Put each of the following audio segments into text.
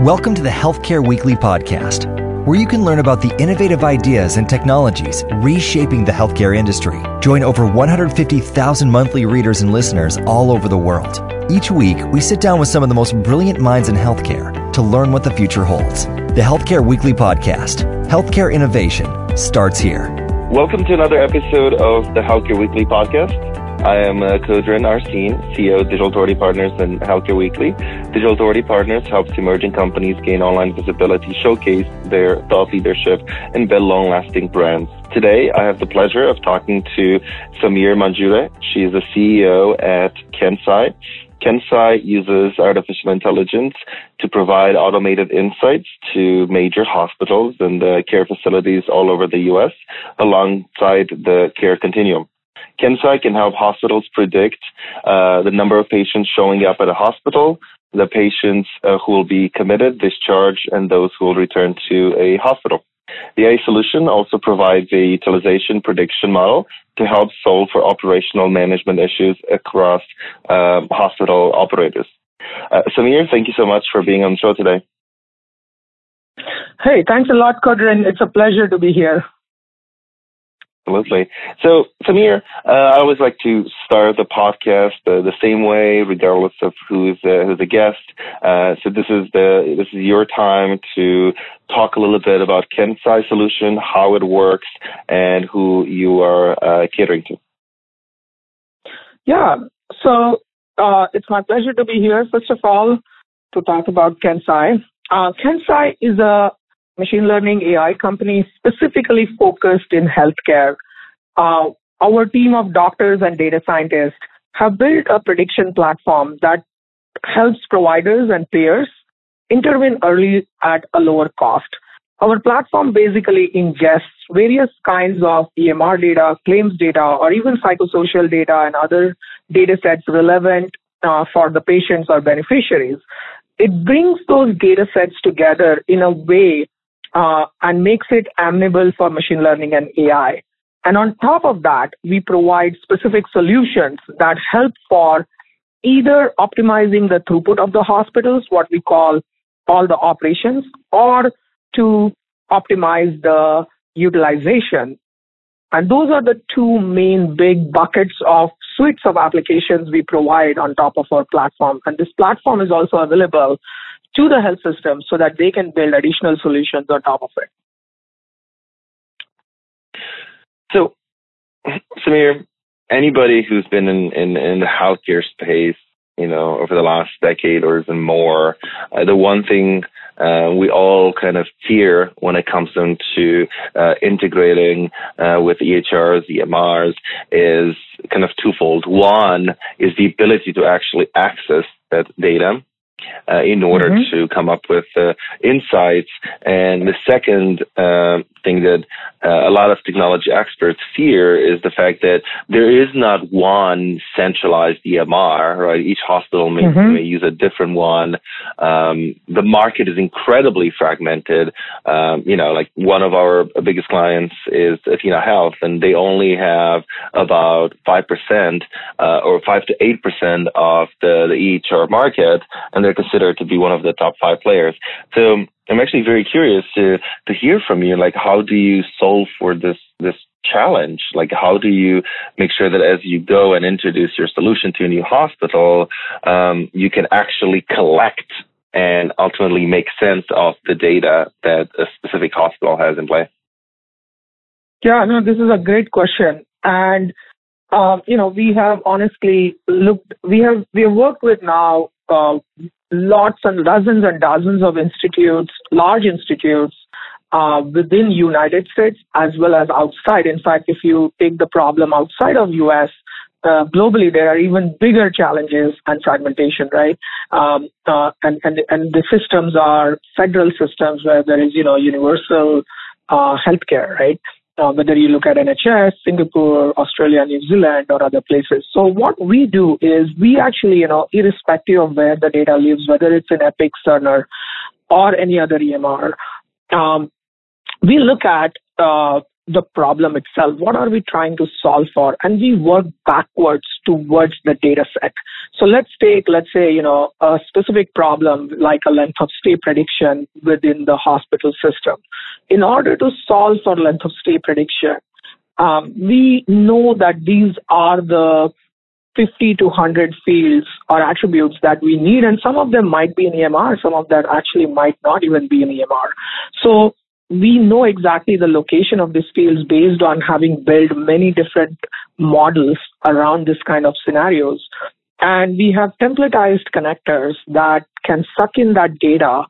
Welcome to the Healthcare Weekly podcast, where you can learn about the innovative ideas and technologies reshaping the healthcare industry. Join over 150,000 monthly readers and listeners all over the world. Each week, we sit down with some of the most brilliant minds in healthcare to learn what the future holds. The Healthcare Weekly podcast, healthcare innovation, starts here. Welcome to another episode of the Healthcare Weekly podcast. I am uh, Codrin Arsene, CEO of Digital Authority Partners and Healthcare Weekly. Digital Authority Partners helps emerging companies gain online visibility, showcase their thought leadership, and build long-lasting brands. Today, I have the pleasure of talking to Samir Manjure. She is the CEO at KenSci. KenSci uses artificial intelligence to provide automated insights to major hospitals and uh, care facilities all over the U.S. alongside the care continuum. KenSci can help hospitals predict uh, the number of patients showing up at a hospital, the patients uh, who will be committed, discharged, and those who will return to a hospital. The AI solution also provides a utilization prediction model to help solve for operational management issues across um, hospital operators. Uh, Samir, thank you so much for being on the show today. Hey, thanks a lot, Codrin. It's a pleasure to be here. Absolutely. So, Samir, uh, I always like to start the podcast uh, the same way, regardless of who's uh, who's a guest. Uh, so, this is the this is your time to talk a little bit about KenSci Solution, how it works, and who you are uh, catering to. Yeah. So, uh, it's my pleasure to be here. First of all, to talk about KenSci. KenSci is a machine learning AI company specifically focused in healthcare. Uh, our team of doctors and data scientists have built a prediction platform that helps providers and payers intervene early at a lower cost. Our platform basically ingests various kinds of EMR data, claims data, or even psychosocial data and other data sets relevant uh, for the patients or beneficiaries. It brings those data sets together in a way uh, and makes it amenable for machine learning and AI. And on top of that, we provide specific solutions that help for either optimizing the throughput of the hospitals, what we call all the operations, or to optimize the utilization. And those are the two main big buckets of suites of applications we provide on top of our platform. And this platform is also available to the health system so that they can build additional solutions on top of it. So, Samir, anybody who's been in, in, in the healthcare space, you know, over the last decade or even more, uh, the one thing uh, we all kind of fear when it comes down to uh, integrating uh, with EHRs, EMRs, is kind of twofold. One is the ability to actually access that data uh, in order mm-hmm. to come up with uh, insights. And the second uh, thing that uh, a lot of technology experts fear is the fact that there is not one centralized EMR, right? Each hospital may, mm-hmm. may use a different one. Um, the market is incredibly fragmented. Um, you know, like one of our biggest clients is Athena Health, and they only have about 5% uh, or 5 to 8% of the, the EHR market, and they're considered to be one of the top five players. So I'm actually very curious to to hear from you. Like, how do you solve for this this challenge? Like, how do you make sure that as you go and introduce your solution to a new hospital, um, you can actually collect and ultimately make sense of the data that a specific hospital has in play? Yeah, no, this is a great question, and um, you know, we have honestly looked. We have we have worked with now uh, lots and dozens and dozens of institutes, large institutes uh, within United States as well as outside. In fact, if you take the problem outside of US, uh, globally there are even bigger challenges and fragmentation, right? Um, uh, and, and and the systems are federal systems where there is you know universal uh, healthcare, right? Uh, whether you look at NHS, Singapore, Australia, New Zealand, or other places. So what we do is we actually, you know, irrespective of where the data lives, whether it's in Epic, Cerner, or any other EMR, um, we look at uh, the problem itself. What are we trying to solve for? And we work backwards towards the data set. So let's take, let's say, you know, a specific problem like a length of stay prediction within the hospital system. In order to solve for length of stay prediction, um, we know that these are the 50 to 100 fields or attributes that we need, and some of them might be in EMR, some of that actually might not even be in EMR. So we know exactly the location of these fields based on having built many different models around this kind of scenarios. And we have templatized connectors that can suck in that data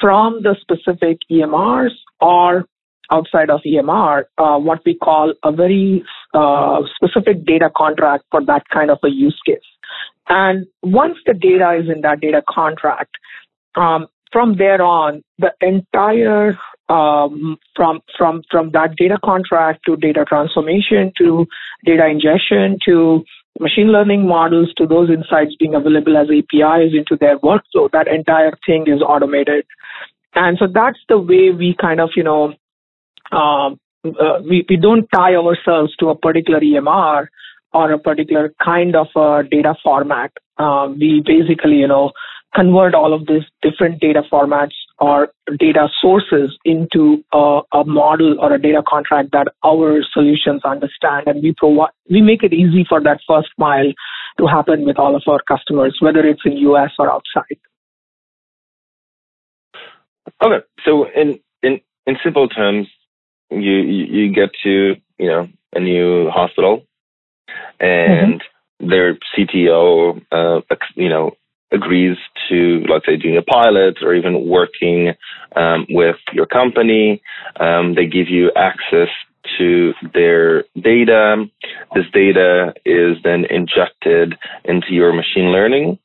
from the specific EMRs or outside of EMR, uh, what we call a very uh, specific data contract for that kind of a use case. And once the data is in that data contract, um, from there on, the entire um, from from from that data contract to data transformation to data ingestion to machine learning models to those insights being available as APIs into their workflow, that entire thing is automated. And so that's the way we kind of, you know, um, uh, we, we don't tie ourselves to a particular EMR or a particular kind of a data format. Um, we basically, you know, convert all of these different data formats or data sources into a, a, model or a data contract that our solutions understand and we provide we make it easy for that first mile to happen with all of our customers whether it's in us or outside okay so in in in simple terms you you get to you know a new hospital and mm-hmm. their cto uh, you know agrees to, let's say, doing a pilot or even working um, with your company. Um, they give you access to their data. This data is then injected into your machine learning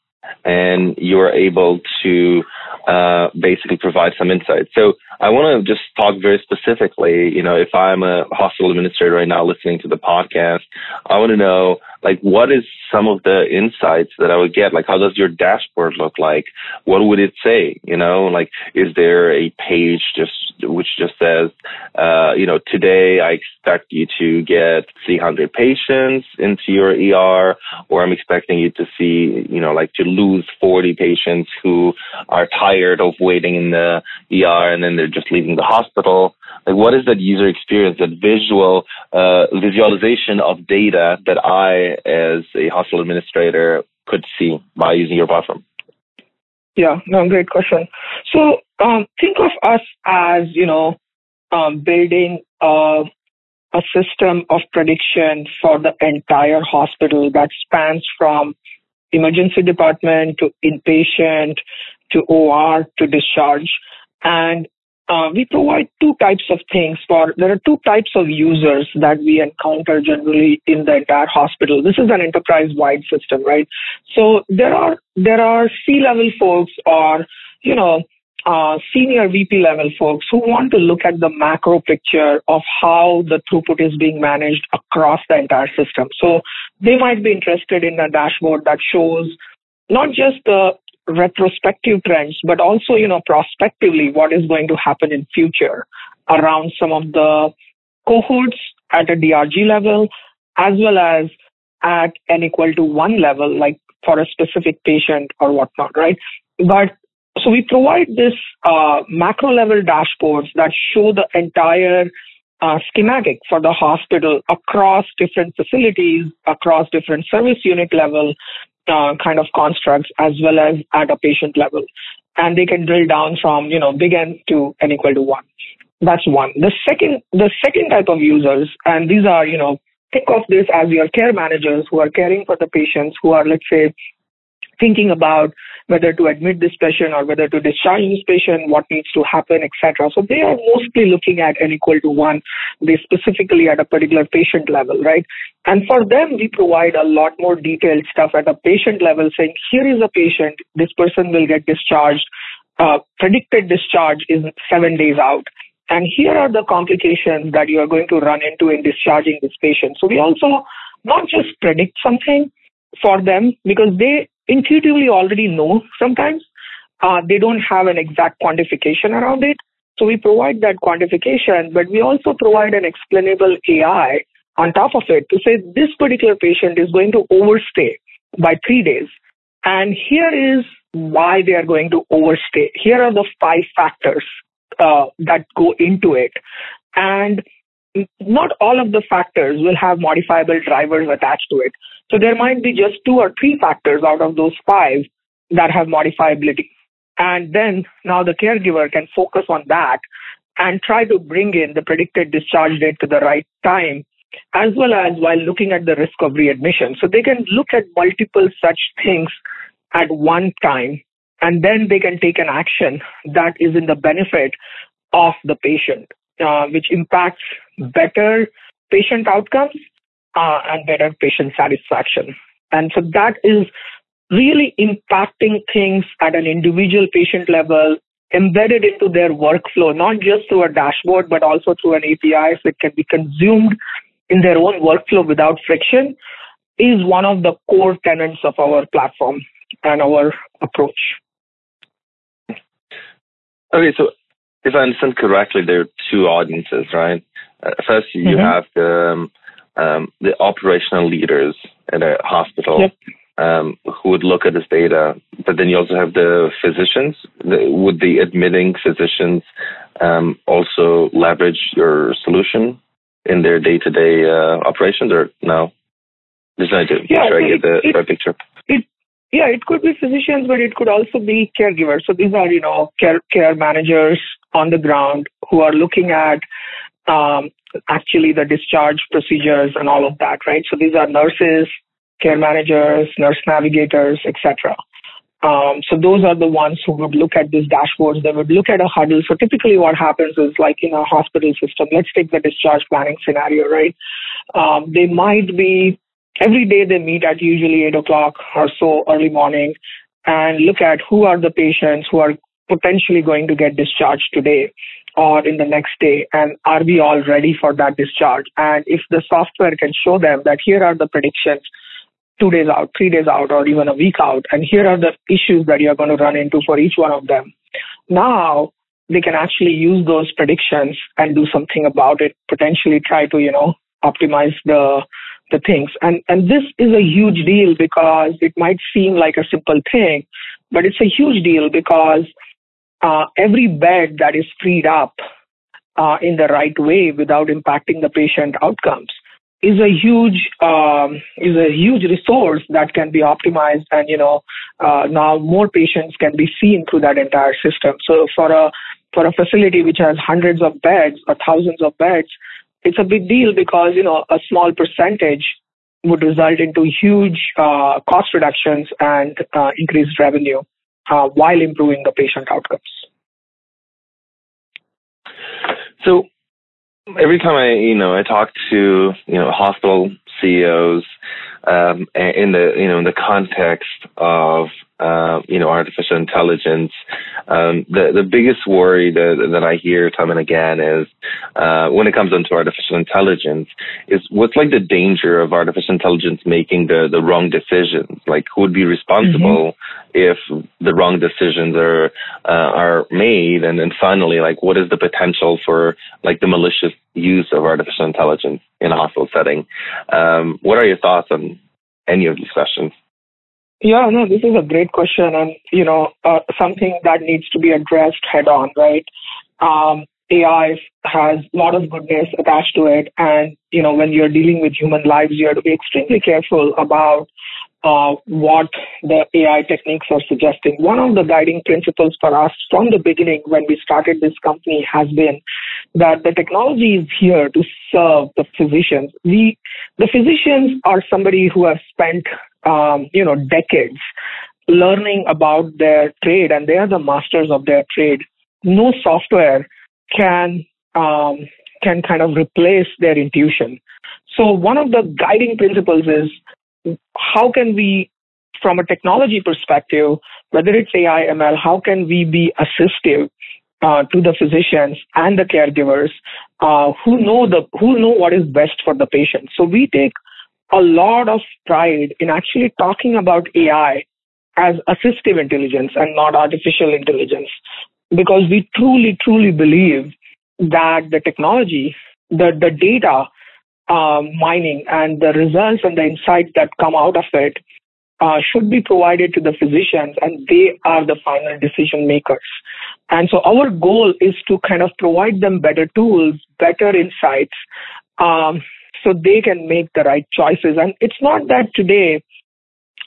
and you're able to uh, basically provide some insight. So I want to just talk very specifically. You know, if I'm a hospital administrator right now listening to the podcast, I want to know like what is some of the insights that I would get? Like how does your dashboard look like? What would it say? You know, like is there a page just which just says, uh, you know, today I expect you to get 300 patients into your ER, or I'm expecting you to see, you know, like to lose 40 patients who are tired of waiting in the ER and then they're just leaving the hospital. Like, what is that user experience, that visual uh, visualization of data that I, as a hospital administrator, could see by using your platform? Yeah, no, great question. So um, think of us as you know um, building a, a system of prediction for the entire hospital that spans from emergency department to inpatient to OR to discharge. And uh, we provide two types of things for there are two types of users that we encounter generally in the entire hospital this is an enterprise wide system right so there are there are c level folks or you know uh, senior VP level folks who want to look at the macro picture of how the throughput is being managed across the entire system. So they might be interested in a dashboard that shows not just the retrospective trends, but also, you know, prospectively what is going to happen in future around some of the cohorts at a DRG level, as well as at n equal to one level, like for a specific patient or whatnot, right? But so we provide this uh, macro level dashboards that show the entire uh, schematic for the hospital across different facilities, across different service unit level, uh, kind of constructs as well as at a patient level. And they can drill down from, you know, big N to N equal to one. That's one. The second, the second type of users, and these are, you know, think of this as your care managers who are caring for the patients who are, let's say, thinking about whether to admit this patient or whether to discharge this patient, what needs to happen, etc. So they are mostly looking at n equal to one, they specifically at a particular patient level, right? And for them, we provide a lot more detailed stuff at a patient level saying, here is a patient, this person will get discharged. Uh, predicted discharge is seven days out. And here are the complications that you are going to run into in discharging this patient. So we also not just predict something for them because they intuitively already know sometimes. Uh, they don't have an exact quantification around it, So we provide that quantification, but we also provide an explainable AI on top of it to say this particular patient is going to overstay by three days. And here is why they are going to overstay. Here are the five factors uh, that go into it. And not all of the factors will have modifiable drivers attached to it. So there might be just two or three factors out of those five that have modifiability. And then now the caregiver can focus on that and try to bring in the predicted discharge date to the right time, as well as while looking at the risk of readmission. So they can look at multiple such things at one time, and then they can take an action that is in the benefit of the patient, uh, which impacts better patient outcomes uh, and better patient satisfaction. And so that is really impacting things at an individual patient level, embedded into their workflow, not just through a dashboard, but also through an API so it can be consumed in their own workflow without friction, is one of the core tenets of our platform and our approach. Okay, so if I understand correctly, there are two audiences, right? Uh, first, you mm-hmm. have the um, um, the operational leaders at a hospital. Yep um, who would look at this data. But then you also have the physicians. The, would the admitting physicians um, also leverage your solution in their day-to-day uh, operations, or no? Just trying to yeah, make sure I get the it, right picture. It, yeah, it could be physicians, but it could also be caregivers. So these are, you know, care, care managers on the ground who are looking at um, actually the discharge procedures and all of that, right? So these are nurses, care managers, nurse navigators, etc. Um, so those are the ones who would look at these dashboards. They would look at a huddle. So typically, what happens is like in a hospital system. Let's take the discharge planning scenario, right? Um, they might be every day they meet at usually eight o'clock or so early morning and look at who are the patients who are potentially going to get discharged today or in the next day and are we all ready for that discharge and if the software can show them that here are the predictions two days out, three days out, or even a week out. And here are the issues that you're going to run into for each one of them. Now they can actually use those predictions and do something about it, potentially try to, you know, optimize the the things. And and this is a huge deal because it might seem like a simple thing, but it's a huge deal because uh, every bed that is freed up uh, in the right way without impacting the patient outcomes is a huge um, is a huge resource that can be optimized and you know uh, now more patients can be seen through that entire system. So for a for a facility which has hundreds of beds or thousands of beds it's a big deal because you know a small percentage would result into huge uh, cost reductions and uh, increased revenue uh, while improving the patient outcomes. So every time I, you know, I talk to, you know, hospital CEOs, um, in the, you know, in the context of, uh, you know, artificial intelligence, um, the the biggest worry that that I hear time and again is uh, when it comes into artificial intelligence is what's like the danger of artificial intelligence making the the wrong decisions. Like who would be responsible mm-hmm. if the wrong decisions are uh, are made, and then finally, like what is the potential for like the malicious use of artificial intelligence in a hospital setting? Um, what are your thoughts on any of these questions? Yeah, no, this is a great question, and you know, uh, something that needs to be addressed head on, right? Um, AI has a lot of goodness attached to it, and you know, when you're dealing with human lives, you have to be extremely careful about uh, what the AI techniques are suggesting. One of the guiding principles for us from the beginning when we started this company has been that the technology is here to serve the physicians. We, the physicians are somebody who have spent um, you know, decades learning about their trade and they are the masters of their trade. No software can, um, can kind of replace their intuition. So one of the guiding principles is how can we, from a technology perspective, whether it's AI, ML, how can we be assistive uh, to the physicians and the caregivers uh, who know the who know what is best for the patient. So we take a lot of pride in actually talking about AI as assistive intelligence and not artificial intelligence. because we truly, truly believe that the technology, the, the data uh, mining and the results and the insights that come out of it uh, should be provided to the physicians and they are the final decision makers. And so our goal is to kind of provide them better tools, better insights, um, so they can make the right choices. And it's not that today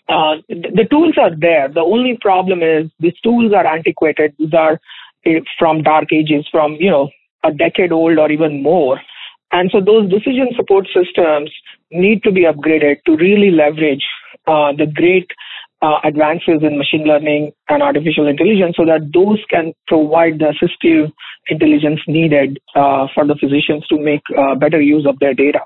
uh, the tools are there. The only problem is these tools are antiquated. These are eh, from dark ages, from you know a decade old or even more. And so those decision support systems need to be upgraded to really leverage uh, the great uh, advances in machine learning and artificial intelligence so that those can provide the assistive intelligence needed uh, for the physicians to make uh, better use of their data.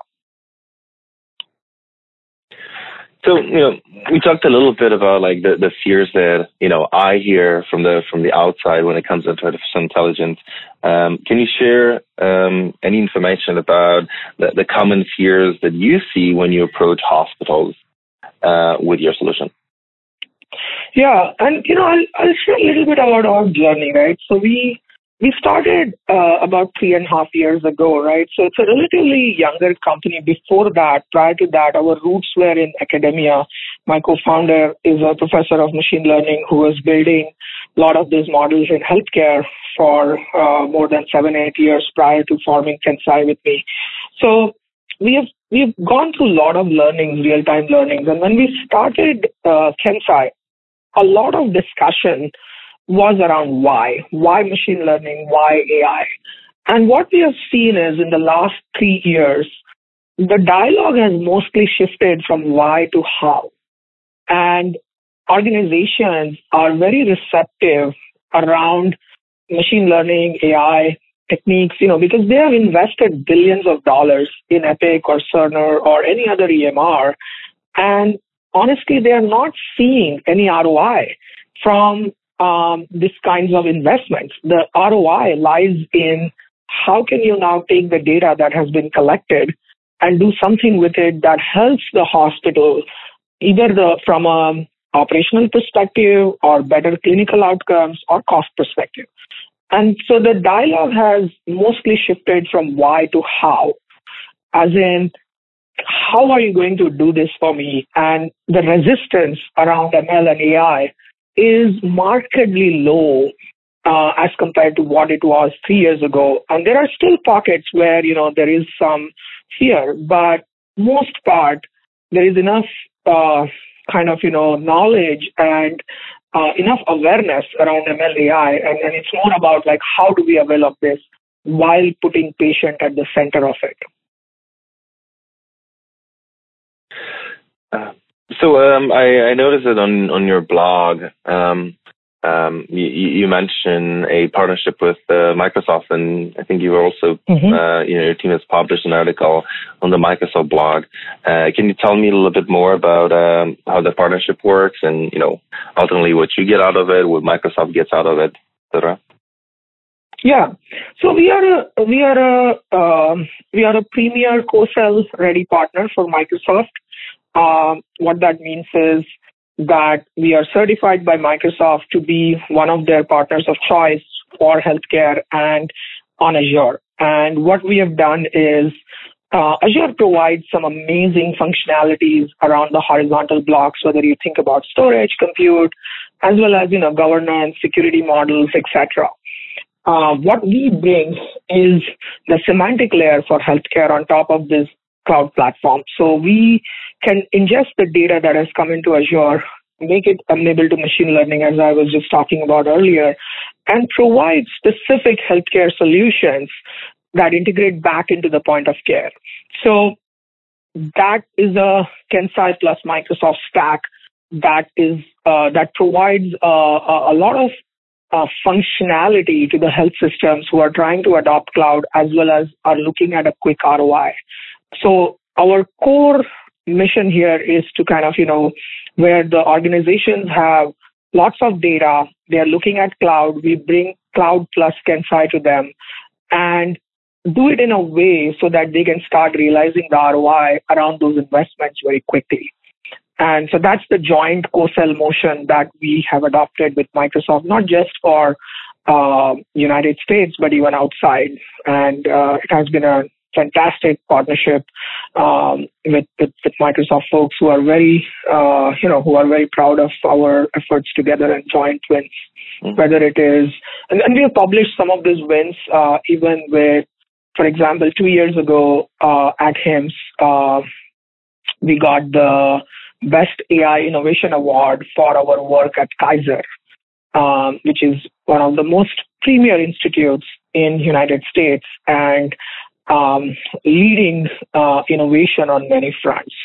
So you know, we talked a little bit about like the, the fears that you know I hear from the from the outside when it comes to artificial intelligence. Um, can you share um, any information about the, the common fears that you see when you approach hospitals uh, with your solution? Yeah, and you know, I'll, I'll share a little bit about our journey, right? So we we started uh, about three and a half years ago, right? So it's a relatively younger company. Before that, prior to that, our roots were in academia. My co-founder is a professor of machine learning who was building a lot of these models in healthcare for uh, more than seven, eight years prior to forming KenSci with me. So we have we've gone through a lot of learnings, real-time learnings, and when we started uh, KenSci, a lot of discussion was around why. Why machine learning? Why AI? And what we have seen is in the last three years, the dialogue has mostly shifted from why to how. And organizations are very receptive around machine learning, AI techniques, you know, because they have invested billions of dollars in Epic or Cerner or any other EMR. And honestly, they are not seeing any ROI from um, these kinds of investments. The ROI lies in how can you now take the data that has been collected and do something with it that helps the hospital, either the, from a operational perspective or better clinical outcomes or cost perspective. And so the dialogue has mostly shifted from why to how, as in, how are you going to do this for me? And the resistance around ML and AI is markedly low uh, as compared to what it was three years ago. And there are still pockets where, you know, there is some fear, but most part, there is enough uh, kind of, you know, knowledge and uh, enough awareness around ML AI. And, and it's more about like, how do we avail of this while putting patient at the center of it? So um, I, I, noticed that on on your blog. Um, um, you, you, mentioned a partnership with uh, Microsoft, and I think you also, mm-hmm. uh, you know, your team has published an article on the Microsoft blog. Uh, can you tell me a little bit more about um, how the partnership works, and you know, ultimately what you get out of it, what Microsoft gets out of it, etc. Yeah, so we are a we are a um, we are a premier co-sell ready partner for Microsoft. Um, what that means is that we are certified by Microsoft to be one of their partners of choice for healthcare and on Azure. And what we have done is uh, Azure provides some amazing functionalities around the horizontal blocks, whether you think about storage, compute, as well as you know governance, security models, etc. Uh, what we bring is the semantic layer for healthcare on top of this cloud platform. So we can ingest the data that has come into Azure, make it amenable to machine learning, as I was just talking about earlier, and provide specific healthcare solutions that integrate back into the point of care. So that is a KenSci plus Microsoft stack that is uh, that provides uh, a lot of uh, functionality to the health systems who are trying to adopt cloud as well as are looking at a quick ROI. So our core mission here is to kind of, you know, where the organizations have lots of data, they're looking at cloud, we bring cloud plus KenSci to them and do it in a way so that they can start realizing the ROI around those investments very quickly. And so that's the joint co-sell motion that we have adopted with Microsoft, not just for uh, United States, but even outside. And uh, it has been a fantastic partnership um, with, with, with Microsoft folks who are very uh, you know who are very proud of our efforts together and joint wins. Mm-hmm. Whether it is and, and, we have published some of these wins uh, even with, for example, two years ago uh, at HIMSS, uh, we got the Best AI Innovation Award for our work at Kaiser, um, which is one of the most premier institutes in United States. And um, leading uh, innovation on many fronts.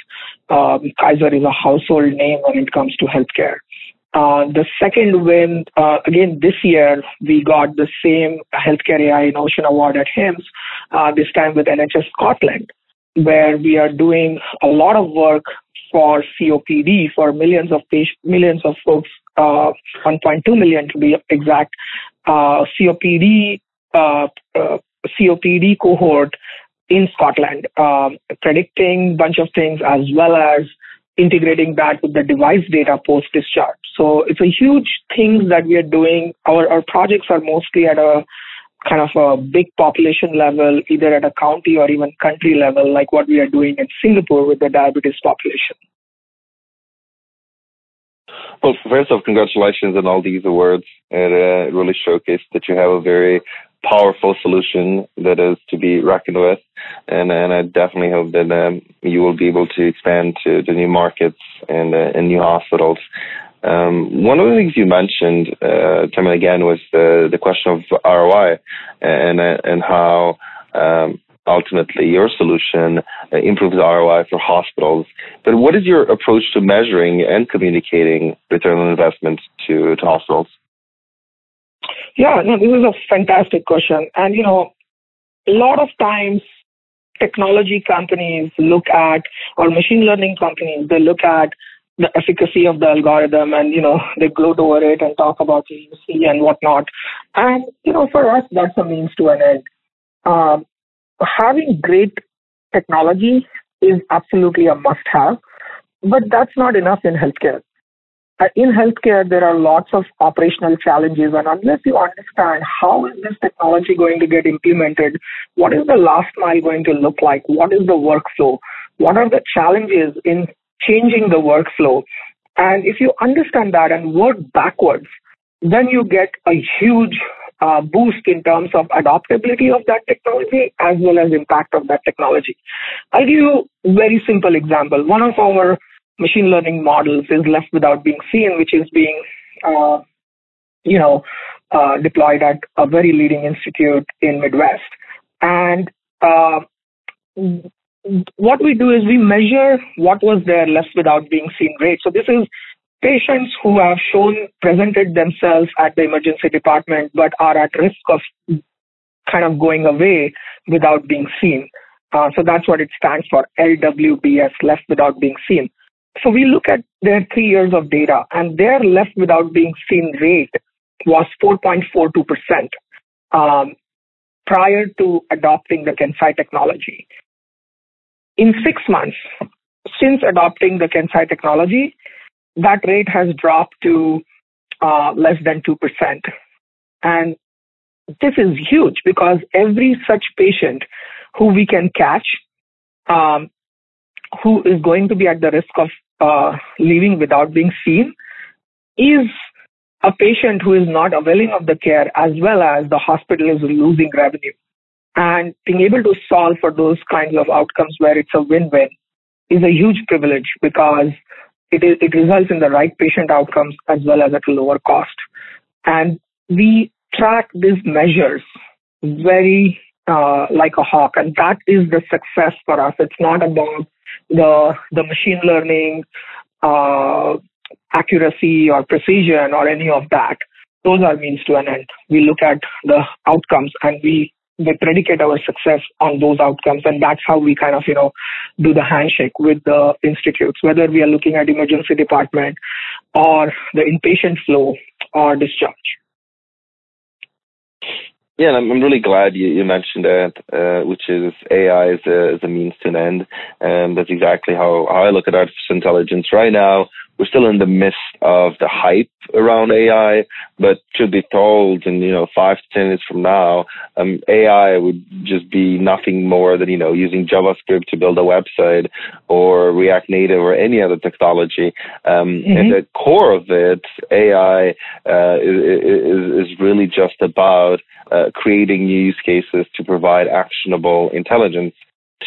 Um, Kaiser is a household name when it comes to healthcare. Uh, the second win, uh, again this year, we got the same Healthcare AI Innovation Award at HIMSS, uh, this time with NHS Scotland, where we are doing a lot of work for COPD for millions of patients, millions of folks, uh, 1.2 million to be exact. Uh, COPD COPD cohort in Scotland, um, predicting bunch of things as well as integrating that with the device data post discharge. So it's a huge thing that we are doing. Our, our projects are mostly at a kind of a big population level, either at a county or even country level, like what we are doing in Singapore with the diabetes population. Well, first off, congratulations on all these awards. It uh, really showcased that you have a very powerful solution that is to be reckoned with. And, and I definitely hope that um, you will be able to expand to the new markets and, uh, and new hospitals. Um, one of the things you mentioned uh, time and again was the, the question of ROI and, uh, and how um, ultimately your solution uh, improves ROI for hospitals. But what is your approach to measuring and communicating return on investment to, to hospitals? Yeah, no, this is a fantastic question. And, you know, a lot of times technology companies look at, or machine learning companies, they look at the efficacy of the algorithm and, you know, they gloat over it and talk about latency and whatnot. And, you know, for us, that's a means to an end. Um, having great technology is absolutely a must have, but that's not enough in healthcare. Uh, in healthcare, there are lots of operational challenges, and unless you understand how is this technology going to get implemented, what is the last mile going to look like, what is the workflow, what are the challenges in changing the workflow, and if you understand that and work backwards, then you get a huge uh, boost in terms of adaptability of that technology as well as impact of that technology. I'll give you a very simple example. One of our machine learning models is left without being seen, which is being, uh, you know, uh, deployed at a very leading institute in Midwest. And uh, what we do is we measure what was their left without being seen rate. So this is patients who have shown presented themselves at the emergency department but are at risk of kind of going away without being seen. Uh, so that's what it stands for, LWBS, left without being seen. So we look at their three years of data, and their left without being seen rate was 4.42% um, prior to adopting the KenSci technology. In six months, since adopting the KenSci technology, that rate has dropped to uh, less than 2%. And this is huge because every such patient who we can catch um, who is going to be at the risk of uh, leaving without being seen is a patient who is not availing of the care as well as the hospital is losing revenue. And being able to solve for those kinds of outcomes where it's a win-win is a huge privilege because it, is, it results in the right patient outcomes as well as at a lower cost. And we track these measures very uh, like a hawk, and that is the success for us. It's not about the the machine learning uh, accuracy or precision or any of that. Those are means to an end. We look at the outcomes and we we predicate our success on those outcomes, and that's how we kind of you know do the handshake with the institutes, whether we are looking at emergency department or the inpatient flow or discharge. Yeah, I'm, I'm really glad you, you mentioned that, uh, which is AI as a, a means to an end. And that's exactly how, how I look at artificial intelligence right now. We're still in the midst of the hype around AI, but should be told in, you know, five to 10 years from now, um, AI would just be nothing more than, you know, using JavaScript to build a website or React Native or any other technology. Um, mm-hmm. And the core of it, AI, uh, is, is really just about uh, creating new use cases to provide actionable intelligence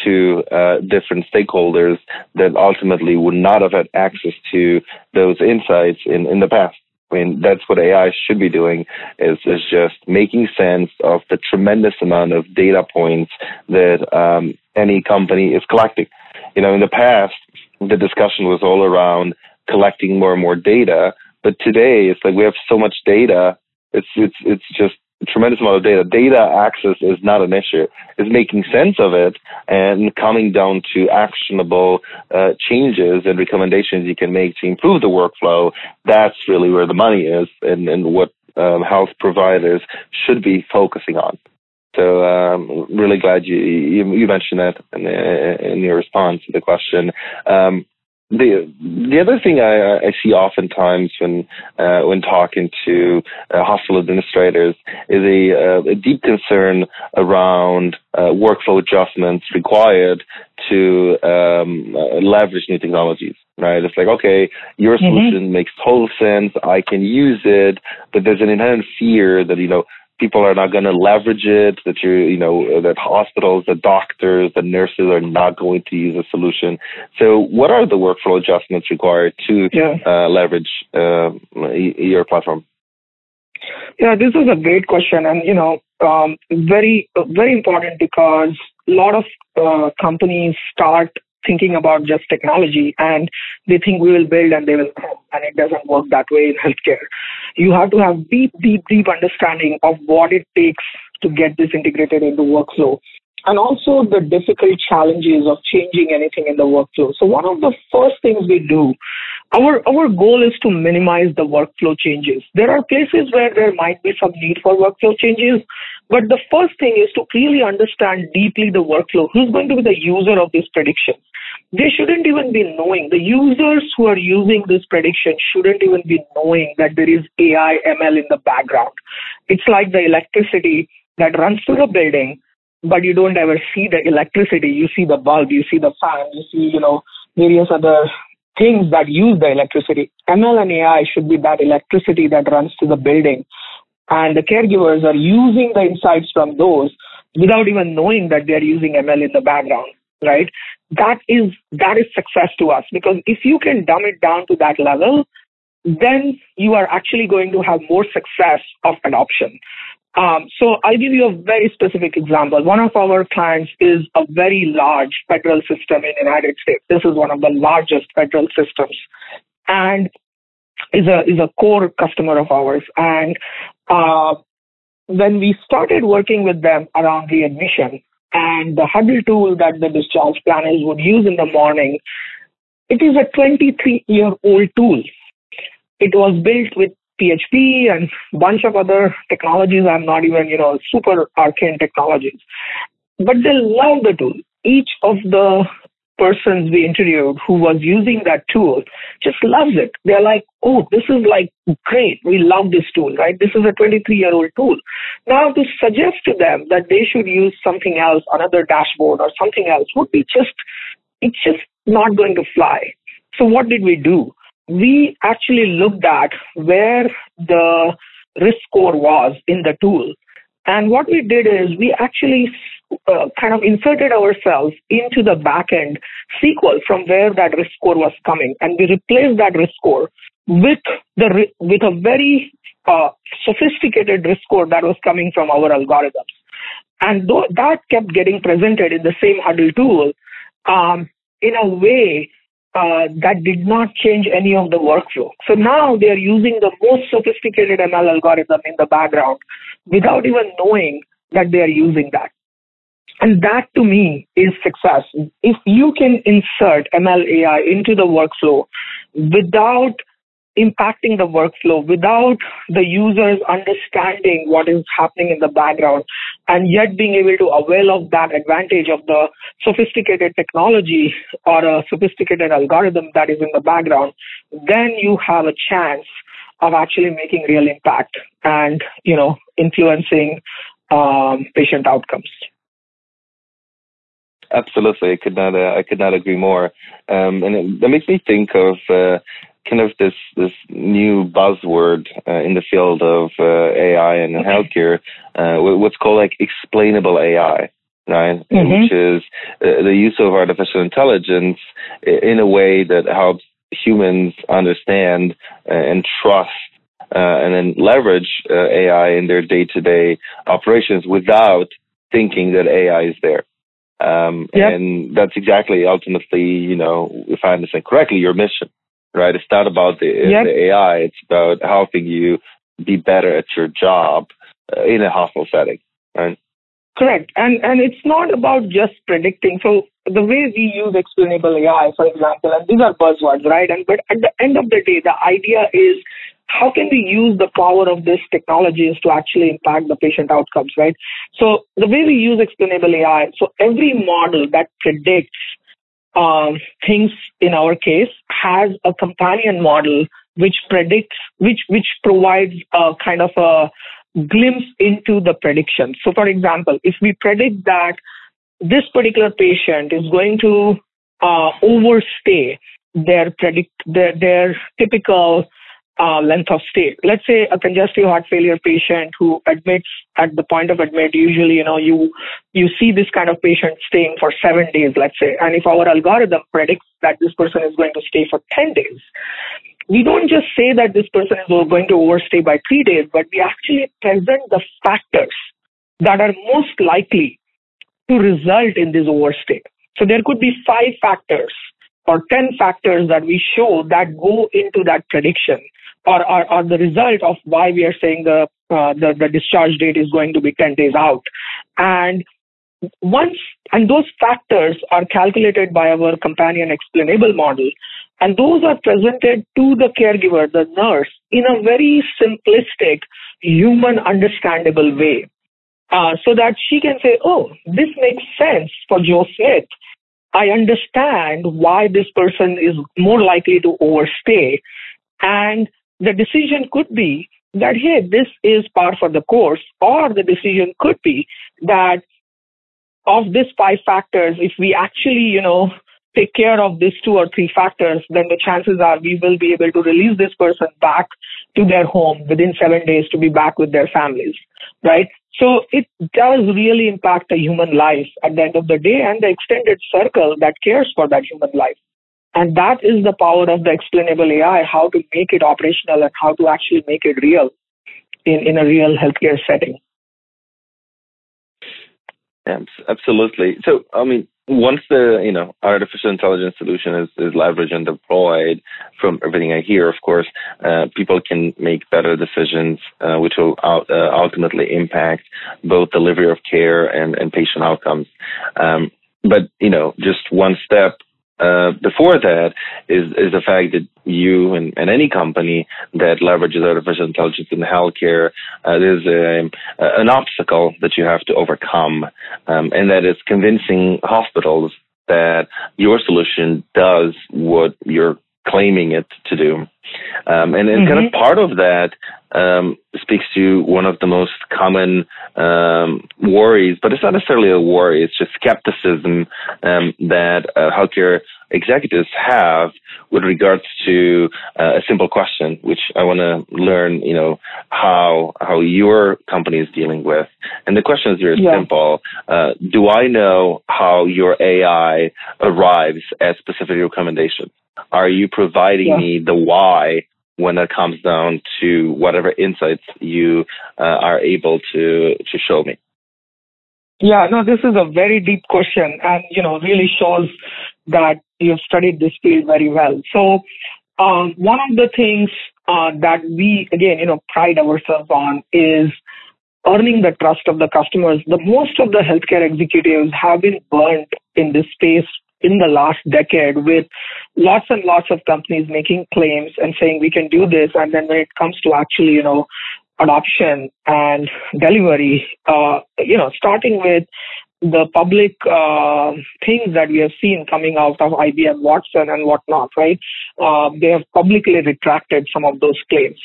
to uh, different stakeholders that ultimately would not have had access to those insights in, in the past. I mean, that's what AI should be doing is, is just making sense of the tremendous amount of data points that um, any company is collecting. You know, in the past, the discussion was all around collecting more and more data, but today it's like we have so much data. It's, it's, it's just tremendous amount of data. Data access is not an issue. It's making sense of it and coming down to actionable uh, changes and recommendations you can make to improve the workflow. That's really where the money is and, and what um, health providers should be focusing on. So um, really glad you, you, you mentioned that in, in, your response to the question. Um, the the other thing I, I see oftentimes when uh, when talking to uh, hospital administrators is a, uh, a deep concern around uh, workflow adjustments required to um, uh, leverage new technologies. Right? It's like okay, your mm-hmm. solution mm-hmm. makes total sense. I can use it, but there's an inherent fear that you know people are not going to leverage it, that you you know that hospitals, the doctors, the nurses are not going to use a solution. So, what are the workflow adjustments required to yeah. uh, leverage uh, your platform? Yeah, this is a great question, and you know, um, very very important because a lot of uh, companies start thinking about just technology and they think we will build and they will come and it doesn't work that way in healthcare. You have to have deep, deep, deep understanding of what it takes to get this integrated into workflow and also the difficult challenges of changing anything in the workflow. So one of the first things we do, our, our goal is to minimize the workflow changes. There are places where there might be some need for workflow changes, but the first thing is to really understand deeply the workflow. Who's going to be the user of these predictions? They shouldn't even be knowing. The users who are using this prediction shouldn't even be knowing that there is AI ML in the background. It's like the electricity that runs through the building, but you don't ever see the electricity. You see the bulb, you see the fan, you see, you know, various other things that use the electricity. ML and AI should be that electricity that runs through the building. And the caregivers are using the insights from those without even knowing that they're using ML in the background, right? that is that is success to us. Because if you can dumb it down to that level then you are actually going to have more success of adoption. Um, so i'll give you a very specific example. One of our clients is a very large federal system in the united states. This is one of the largest federal systems and is a is a core customer of ours. And uh, when we started working with them around readmission and the huddle tool that the discharge planners would use in the morning, it is a 23 year old tool. It was built with PHP and bunch of other technologies. I'm not even, you know, super arcane technologies. But they love the tool. Each of the persons we interviewed who was using that tool just loves it. They're like, oh, this is like great. We love this tool, right? This is a 23 year old tool. Now to suggest to them that they should use something else, another dashboard or something else would be just, it's just not going to fly. So what did we do? We actually looked at where the risk score was in the tool. And what we did is we actually uh, kind of inserted ourselves into the backend SQL from where that risk score was coming, and we replaced that risk score with the with a very uh, sophisticated risk score that was coming from our algorithms, and th- that kept getting presented in the same huddle tool um, in a way uh, that did not change any of the workflow. So now they are using the most sophisticated ML algorithm in the background without even knowing that they are using that. And that to me is success. If you can insert ML AI into the workflow without impacting the workflow, without the users understanding what is happening in the background, and yet being able to avail of that advantage of the sophisticated technology or a sophisticated algorithm that is in the background, then you have a chance of actually making real impact and you know influencing um, patient outcomes. Absolutely, I could not. Uh, I could not agree more. Um, and it, that makes me think of uh, kind of this this new buzzword uh, in the field of uh, AI and okay. healthcare, uh, what's called like explainable AI, right? Mm-hmm. Which is uh, the use of artificial intelligence in a way that helps humans understand and trust uh, and then leverage uh, AI in their day-to-day operations without thinking that AI is there. Um, yep. And that's exactly ultimately, you know, if I understand correctly, your mission, right? It's not about the, yep. the AI. It's about helping you be better at your job uh, in a hospital setting, right? Correct. And, and it's not about just predicting. So the way we use explainable AI, for example, and these are buzzwords, right? And, but at the end of the day, the idea is how can we use the power of this technologies to actually impact the patient outcomes, right? So the way we use explainable AI, so every model that predicts um, things in our case has a companion model which predicts, which which provides a kind of a glimpse into the prediction. So, for example, if we predict that this particular patient is going to uh, overstay their predict their, their typical uh, length of stay. Let's say a congestive heart failure patient who admits at the point of admit, usually, you know, you, you see this kind of patient staying for seven days, let's say. And if our algorithm predicts that this person is going to stay for 10 days, we don't just say that this person is going to overstay by three days, but we actually present the factors that are most likely to result in this overstay. So there could be five factors or 10 factors that we show that go into that prediction or, or the result of why we are saying the, uh, the, the discharge date is going to be 10 days out. And once, and those factors are calculated by our companion explainable model, and those are presented to the caregiver, the nurse, in a very simplistic, human understandable way. Uh, so that she can say, oh, this makes sense for Joe Smith. I understand why this person is more likely to overstay. And the decision could be that, hey, this is par for the course, or the decision could be that of these five factors, if we actually, you know, take care of these two or three factors, then the chances are we will be able to release this person back to their home within seven days to be back with their families, right? So it does really impact a human life at the end of the day and the extended circle that cares for that human life. And that is the power of the explainable AI, how to make it operational and how to actually make it real in, in a real healthcare setting. absolutely. So, I mean, once the you know artificial intelligence solution is, is leveraged and deployed, from everything I hear, of course, uh, people can make better decisions, uh, which will out, uh, ultimately impact both delivery of care and, and patient outcomes. Um, but you know, just one step uh, before that is is the fact that you and, and any company that leverages artificial intelligence in healthcare, uh, there's a, an obstacle that you have to overcome, um, and that is convincing hospitals that your solution does what you're claiming it to do. Um, and, and mm-hmm. kind of mm-hmm. part of that um, speaks to one of the most common um, worries, but it's not necessarily a worry. It's just skepticism um, that uh, healthcare executives have with regards to uh, a simple question, which I want to learn. You know how how your company is dealing with, and the question is very yeah. simple: uh, Do I know how your AI arrives at specific recommendations? Are you providing yeah. me the why when it comes down to whatever insights you uh, are able to to show me? Yeah, no, this is a very deep question, and you know, really shows that you've studied this field very well. So, um, one of the things uh, that we again, you know, pride ourselves on is earning the trust of the customers. The most of the healthcare executives have been burnt in this space in the last decade with lots and lots of companies making claims and saying we can do this and then when it comes to actually you know adoption and delivery, uh, you know, starting with the public uh, things that we have seen coming out of IBM Watson and whatnot, right? Uh, they have publicly retracted some of those claims.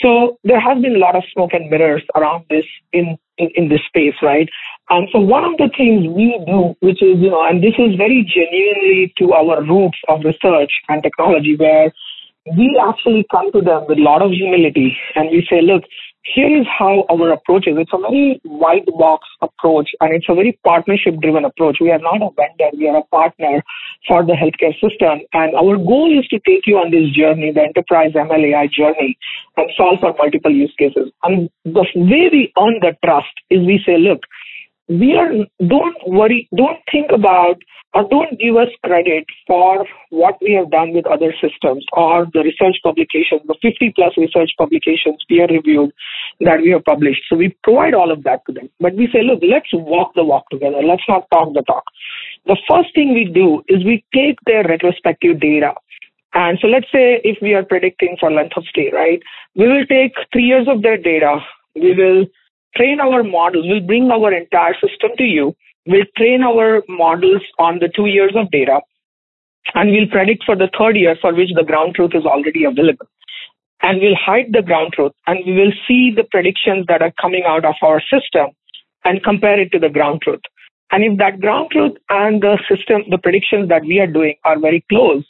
So there has been a lot of smoke and mirrors around this in, in, in this space, right? And so one of the things we do, which is, you know, and this is very genuinely to our roots of research and technology where we actually come to them with a lot of humility and we say, look, here is how our approach is. It's a very white box approach and it's a very partnership driven approach. We are not a vendor, we are a partner for the healthcare system. And our goal is to take you on this journey, the enterprise MLAI journey, and solve for multiple use cases. And the way we earn the trust is we say, look, we are don't worry don't think about or don't give us credit for what we have done with other systems or the research publications the 50 plus research publications peer reviewed that we have published. So we provide all of that to them. But we say look let's walk the walk together. Let's not talk the talk. The first thing we do is we take their retrospective data. And so let's say if we are predicting for length of stay right? We will take 3 years of their data. We will train our models, we'll bring our entire system to you, we'll train our models on the two years of data, and we'll predict for the third year for which the ground truth is already available. And we'll hide the ground truth and we will see the predictions that are coming out of our system and compare it to the ground truth. And if that ground truth and the system, the predictions that we are doing are very close,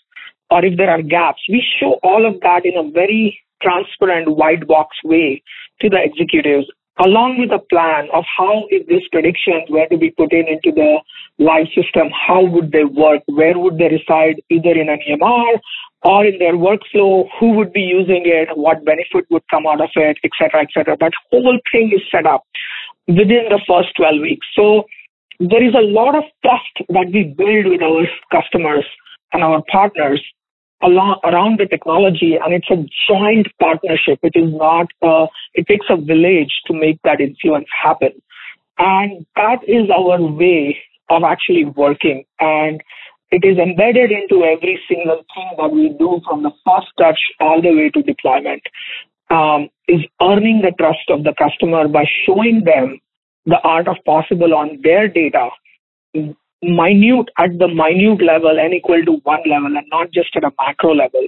or if there are gaps, we show all of that in a very transparent white box way to the executives along with a plan of how if these predictions were to be put in into the live system, how would they work? Where would they reside, either in an EMR or in their workflow? Who would be using it? What benefit would come out of it, etc., etc. That whole thing is set up within the first 12 weeks. So there is a lot of trust that we build with our customers and our partners along, around the technology and it's a joint partnership. It is not, it takes a village to make that influence happen. And that is our way of actually working. And it is embedded into every single thing that we do from the first touch all the way to deployment. Um, is earning the trust of the customer by showing them the art of possible on their data minute at the minute level and equal to one level and not just at a macro level.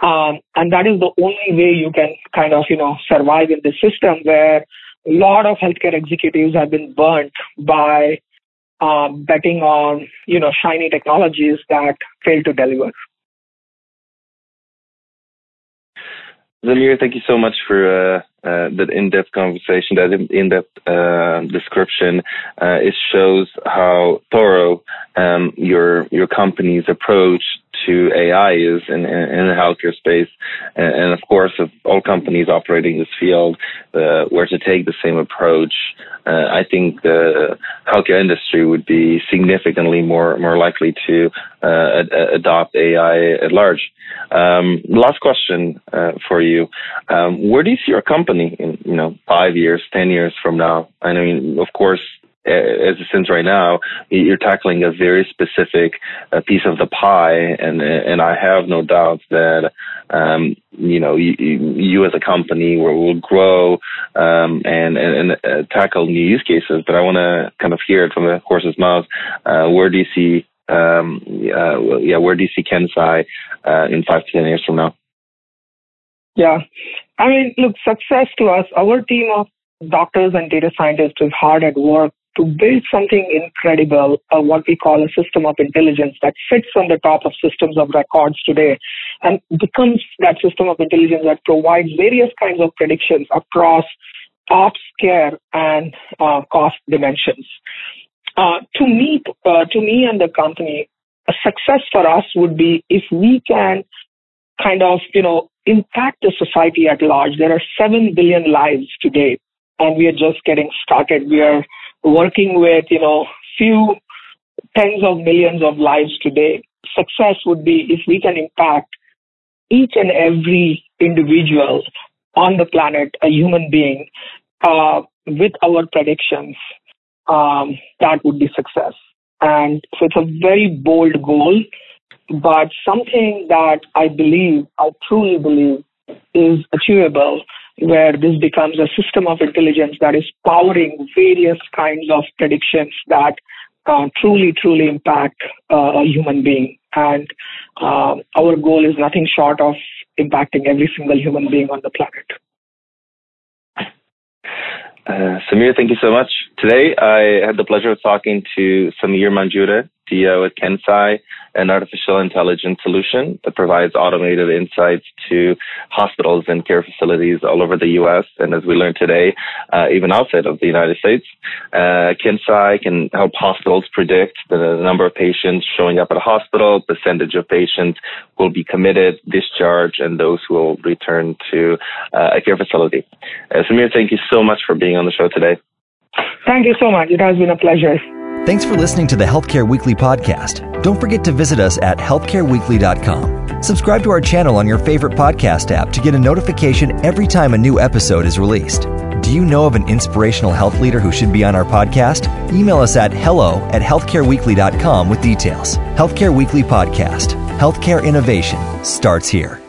Um, and that is the only way you can kind of, you know, survive in this system where a lot of healthcare executives have been burnt by um, betting on, you know, shiny technologies that fail to deliver. Samir, thank you so much for uh, uh, that in-depth conversation, that in-depth uh, description, uh, it shows how thorough um, your your company's approach to AI is in, in, in the healthcare space, and, and, of course, of all companies operating this field uh, were to take the same approach, uh, I think the healthcare industry would be significantly more more likely to uh, ad- adopt AI at large. Um, last question uh, for you: um, Where do you see your company in you know five years, ten years from now? I mean, of course, as it stands right now, you're tackling a very specific uh, piece of the pie, and and I have no doubt that um, you know you, you, as a company will, will grow um, and and, and uh, tackle new use cases. But I want to kind of hear it from the horse's mouth. Uh, where do you see um, uh, yeah where do you see KenSci uh, in five to ten years from now? Yeah, I mean, look, success to us, our team of doctors and data scientists is hard at work to build something incredible, uh, what we call a system of intelligence that sits on the top of systems of records today and becomes that system of intelligence that provides various kinds of predictions across ops, care, and uh, cost dimensions. Uh, to me, uh, to me and the company, a success for us would be if we can kind of, you know, impact the society at large. There are 7 billion lives today, and we are just getting started. We are working with, you know, few tens of millions of lives today. Success would be if we can impact each and every individual on the planet, a human being, uh, with our predictions, um, that would be success. And so it's a very bold goal, but something that I believe, I truly believe, is achievable where this becomes a system of intelligence that is powering various kinds of predictions that uh, truly, truly impact uh, a human being. And uh, our goal is nothing short of impacting every single human being on the planet. Uh, Samir, thank you so much. Today, I had the pleasure of talking to Samir Manjure, CEO at KenSci, an artificial intelligence solution that provides automated insights to hospitals and care facilities all over the U.S. And as we learned today, uh, even outside of the United States, uh, KenSci can help hospitals predict the number of patients showing up at a hospital, percentage of patients will be committed, discharged, and those who will return to uh, a care facility. Uh, Samir, thank you so much for being on the show today. Thank you so much. It has been a pleasure. Thanks for listening to the Healthcare Weekly podcast. Don't forget to visit us at healthcareweekly.com. Subscribe to our channel on your favorite podcast app to get a notification every time a new episode is released. Do you know of an inspirational health leader who should be on our podcast? Email us at hello at healthcareweekly.com with details. Healthcare Weekly Podcast. Healthcare innovation starts here.